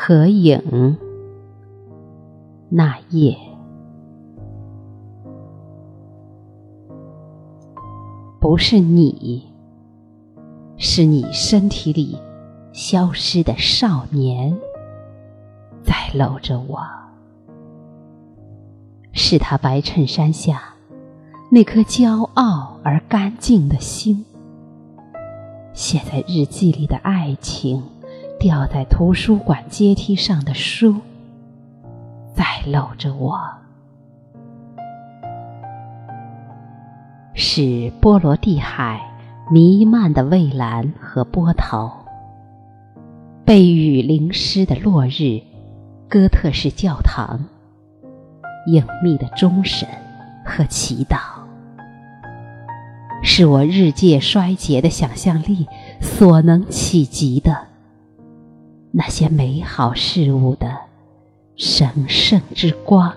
合影。那夜，不是你，是你身体里消失的少年，在搂着我。是他白衬衫下那颗骄傲而干净的心。写在日记里的爱情，掉在图书馆阶梯上的书，在搂着我。是波罗的海弥漫的蔚蓝和波涛，被雨淋湿的落日，哥特式教堂，隐秘的钟声和祈祷。是我日渐衰竭的想象力所能企及的那些美好事物的神圣之光。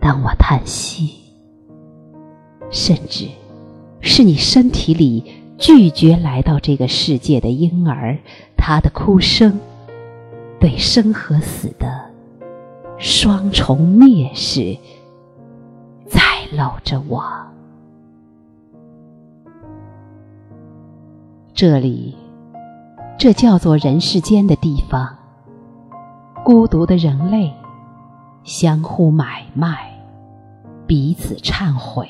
当我叹息，甚至是你身体里拒绝来到这个世界的婴儿，他的哭声，对生和死的双重蔑视。在搂着我，这里，这叫做人世间的地方。孤独的人类，相互买卖，彼此忏悔。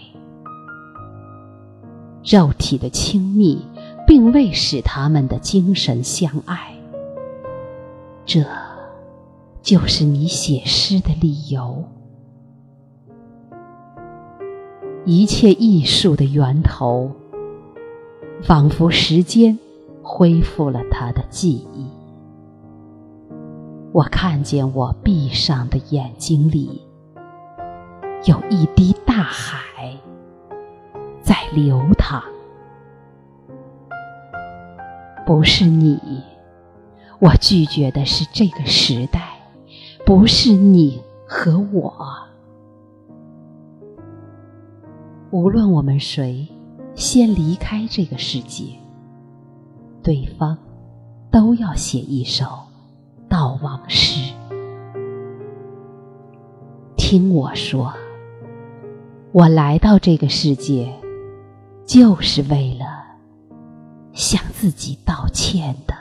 肉体的亲密，并未使他们的精神相爱。这，就是你写诗的理由。一切艺术的源头，仿佛时间恢复了他的记忆。我看见我闭上的眼睛里，有一滴大海在流淌。不是你，我拒绝的是这个时代，不是你和我。无论我们谁先离开这个世界，对方都要写一首悼亡诗。听我说，我来到这个世界，就是为了向自己道歉的。